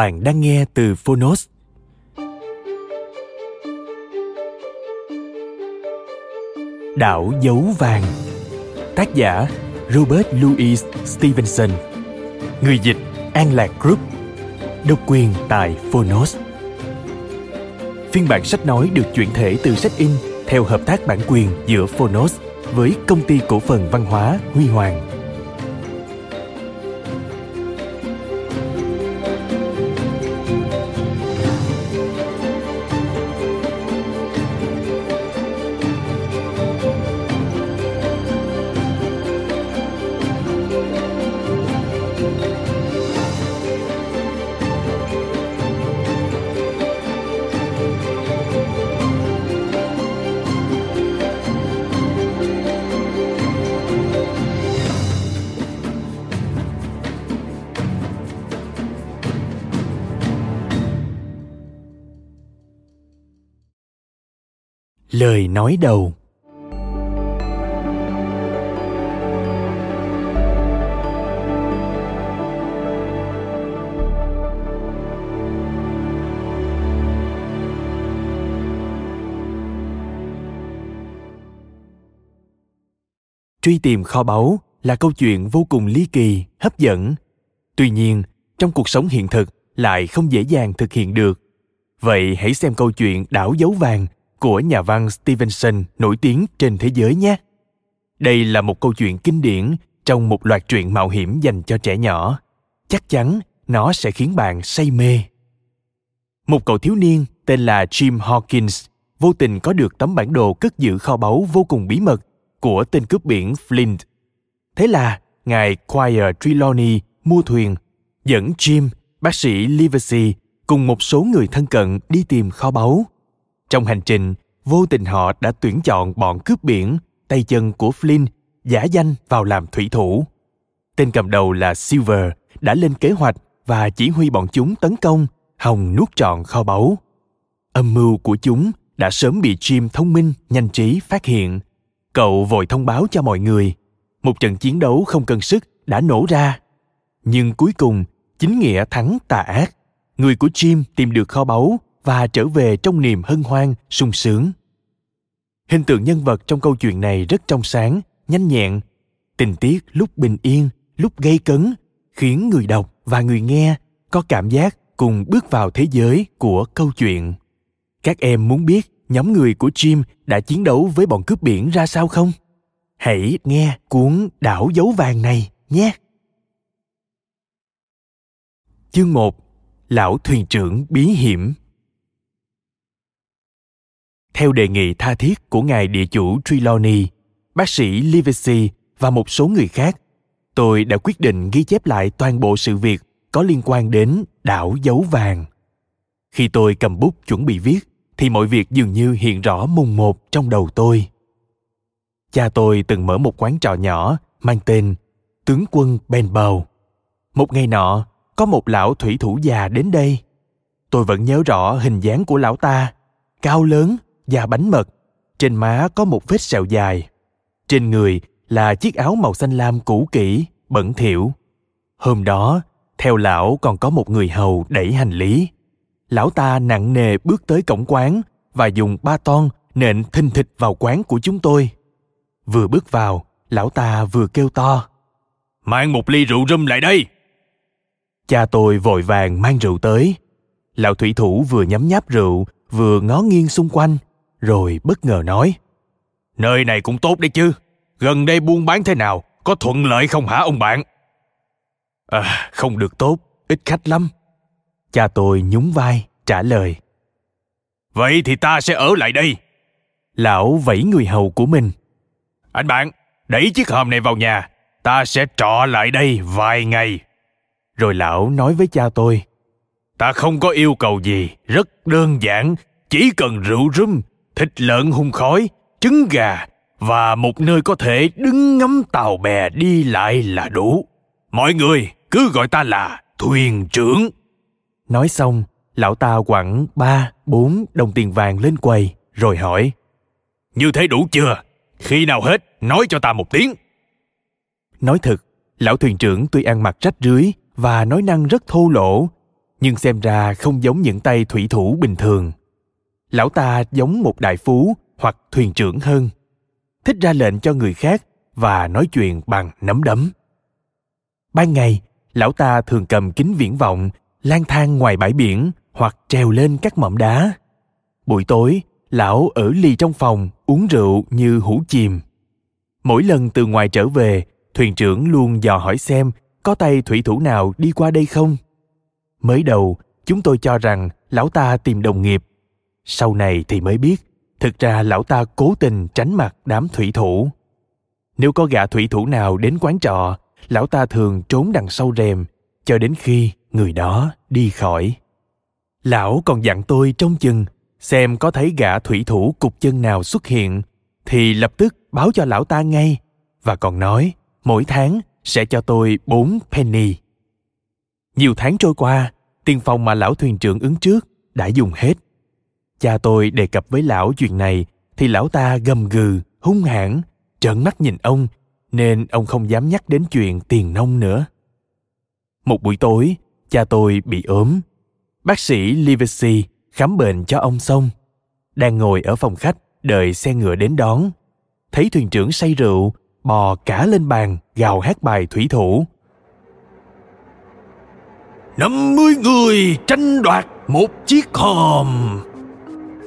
Bạn đang nghe từ Phonos. Đảo dấu vàng Tác giả Robert Louis Stevenson Người dịch An Lạc Group Độc quyền tại Phonos Phiên bản sách nói được chuyển thể từ sách in theo hợp tác bản quyền giữa Phonos với công ty cổ phần văn hóa Huy Hoàng. Lời nói đầu Truy tìm kho báu là câu chuyện vô cùng ly kỳ, hấp dẫn. Tuy nhiên, trong cuộc sống hiện thực lại không dễ dàng thực hiện được. Vậy hãy xem câu chuyện đảo dấu vàng của nhà văn Stevenson nổi tiếng trên thế giới nhé. Đây là một câu chuyện kinh điển trong một loạt truyện mạo hiểm dành cho trẻ nhỏ. Chắc chắn nó sẽ khiến bạn say mê. Một cậu thiếu niên tên là Jim Hawkins vô tình có được tấm bản đồ cất giữ kho báu vô cùng bí mật của tên cướp biển Flint. Thế là ngài Quire Trelawney mua thuyền, dẫn Jim, bác sĩ Livesey cùng một số người thân cận đi tìm kho báu. Trong hành trình, vô tình họ đã tuyển chọn bọn cướp biển, tay chân của Flynn, giả danh vào làm thủy thủ. Tên cầm đầu là Silver đã lên kế hoạch và chỉ huy bọn chúng tấn công, hòng nuốt trọn kho báu. Âm mưu của chúng đã sớm bị Jim thông minh, nhanh trí phát hiện. Cậu vội thông báo cho mọi người. Một trận chiến đấu không cân sức đã nổ ra. Nhưng cuối cùng, chính nghĩa thắng tà ác. Người của Jim tìm được kho báu và trở về trong niềm hân hoan, sung sướng. Hình tượng nhân vật trong câu chuyện này rất trong sáng, nhanh nhẹn. Tình tiết lúc bình yên, lúc gây cấn, khiến người đọc và người nghe có cảm giác cùng bước vào thế giới của câu chuyện. Các em muốn biết nhóm người của Jim đã chiến đấu với bọn cướp biển ra sao không? Hãy nghe cuốn Đảo dấu vàng này nhé. Chương 1 Lão thuyền trưởng bí hiểm theo đề nghị tha thiết của ngài địa chủ Trelawney, bác sĩ Livesey và một số người khác, tôi đã quyết định ghi chép lại toàn bộ sự việc có liên quan đến đảo dấu vàng. Khi tôi cầm bút chuẩn bị viết, thì mọi việc dường như hiện rõ mùng một trong đầu tôi. Cha tôi từng mở một quán trọ nhỏ mang tên Tướng quân Benbow. Một ngày nọ, có một lão thủy thủ già đến đây. Tôi vẫn nhớ rõ hình dáng của lão ta, cao lớn, da bánh mật, trên má có một vết sẹo dài. Trên người là chiếc áo màu xanh lam cũ kỹ, bẩn thỉu. Hôm đó, theo lão còn có một người hầu đẩy hành lý. Lão ta nặng nề bước tới cổng quán và dùng ba ton nện thình thịch vào quán của chúng tôi. vừa bước vào lão ta vừa kêu to mang một ly rượu rum lại đây cha tôi vội vàng mang rượu tới lão thủy thủ vừa nhấm nháp rượu vừa ngó nghiêng xung quanh rồi bất ngờ nói nơi này cũng tốt đấy chứ. Gần đây buôn bán thế nào có thuận lợi không hả ông bạn? À không được tốt ít khách lắm. Cha tôi nhún vai trả lời vậy thì ta sẽ ở lại đây. Lão vẫy người hầu của mình anh bạn đẩy chiếc hòm này vào nhà ta sẽ trọ lại đây vài ngày. Rồi lão nói với cha tôi ta không có yêu cầu gì rất đơn giản chỉ cần rượu rum thịt lợn hun khói, trứng gà và một nơi có thể đứng ngắm tàu bè đi lại là đủ. Mọi người, cứ gọi ta là thuyền trưởng. Nói xong, lão ta quẳng ba, bốn đồng tiền vàng lên quầy, rồi hỏi, như thế đủ chưa? Khi nào hết, nói cho ta một tiếng. Nói thật, lão thuyền trưởng tuy ăn mặc rách rưới và nói năng rất thô lỗ, nhưng xem ra không giống những tay thủy thủ bình thường lão ta giống một đại phú hoặc thuyền trưởng hơn. Thích ra lệnh cho người khác và nói chuyện bằng nắm đấm. Ban ngày, lão ta thường cầm kính viễn vọng, lang thang ngoài bãi biển hoặc trèo lên các mỏm đá. Buổi tối, lão ở lì trong phòng uống rượu như hũ chìm. Mỗi lần từ ngoài trở về, thuyền trưởng luôn dò hỏi xem có tay thủy thủ nào đi qua đây không. Mới đầu, chúng tôi cho rằng lão ta tìm đồng nghiệp sau này thì mới biết thực ra lão ta cố tình tránh mặt đám thủy thủ nếu có gã thủy thủ nào đến quán trọ lão ta thường trốn đằng sau rèm cho đến khi người đó đi khỏi lão còn dặn tôi trông chừng xem có thấy gã thủy thủ cục chân nào xuất hiện thì lập tức báo cho lão ta ngay và còn nói mỗi tháng sẽ cho tôi bốn penny. Nhiều tháng trôi qua, tiền phòng mà lão thuyền trưởng ứng trước đã dùng hết. Cha tôi đề cập với lão chuyện này thì lão ta gầm gừ, hung hãn, trợn mắt nhìn ông nên ông không dám nhắc đến chuyện tiền nông nữa. Một buổi tối, cha tôi bị ốm. Bác sĩ Livesey khám bệnh cho ông xong. Đang ngồi ở phòng khách đợi xe ngựa đến đón. Thấy thuyền trưởng say rượu, bò cả lên bàn gào hát bài thủy thủ. 50 người tranh đoạt một chiếc hòm.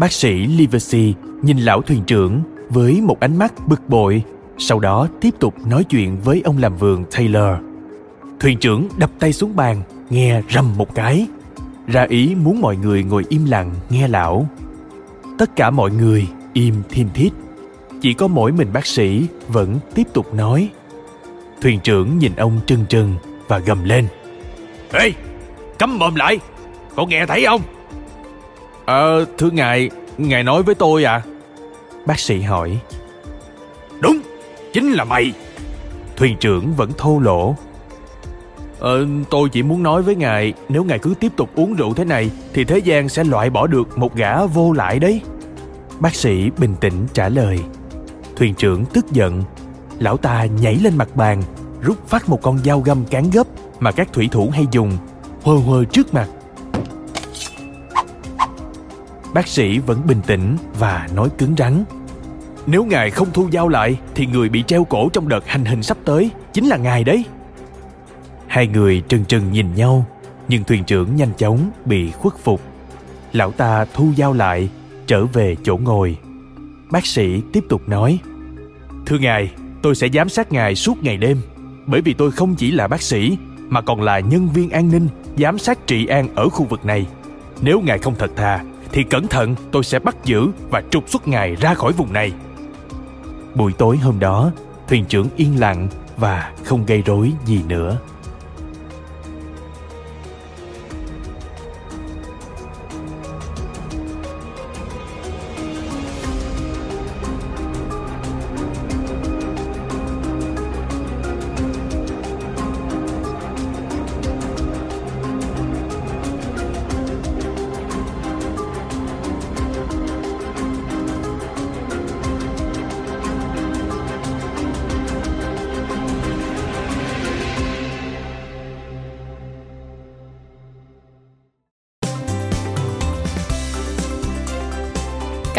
Bác sĩ Livesey nhìn lão thuyền trưởng với một ánh mắt bực bội, sau đó tiếp tục nói chuyện với ông làm vườn Taylor. Thuyền trưởng đập tay xuống bàn, nghe rầm một cái, ra ý muốn mọi người ngồi im lặng nghe lão. Tất cả mọi người im thiên thít. Chỉ có mỗi mình bác sĩ vẫn tiếp tục nói. Thuyền trưởng nhìn ông trừng trừng và gầm lên. Ê, cấm mồm lại, có nghe thấy không? Ờ, thưa ngài, ngài nói với tôi à? Bác sĩ hỏi. Đúng, chính là mày. Thuyền trưởng vẫn thô lỗ. Ờ, tôi chỉ muốn nói với ngài, nếu ngài cứ tiếp tục uống rượu thế này, thì thế gian sẽ loại bỏ được một gã vô lại đấy. Bác sĩ bình tĩnh trả lời. Thuyền trưởng tức giận. Lão ta nhảy lên mặt bàn, rút phát một con dao găm cán gấp mà các thủy thủ hay dùng, hơ hơ trước mặt bác sĩ vẫn bình tĩnh và nói cứng rắn. Nếu ngài không thu giao lại, thì người bị treo cổ trong đợt hành hình sắp tới chính là ngài đấy. Hai người trừng trừng nhìn nhau, nhưng thuyền trưởng nhanh chóng bị khuất phục. Lão ta thu giao lại, trở về chỗ ngồi. Bác sĩ tiếp tục nói, thưa ngài, tôi sẽ giám sát ngài suốt ngày đêm, bởi vì tôi không chỉ là bác sĩ, mà còn là nhân viên an ninh, giám sát trị an ở khu vực này. Nếu ngài không thật thà thì cẩn thận, tôi sẽ bắt giữ và trục xuất ngài ra khỏi vùng này. Buổi tối hôm đó, thuyền trưởng yên lặng và không gây rối gì nữa.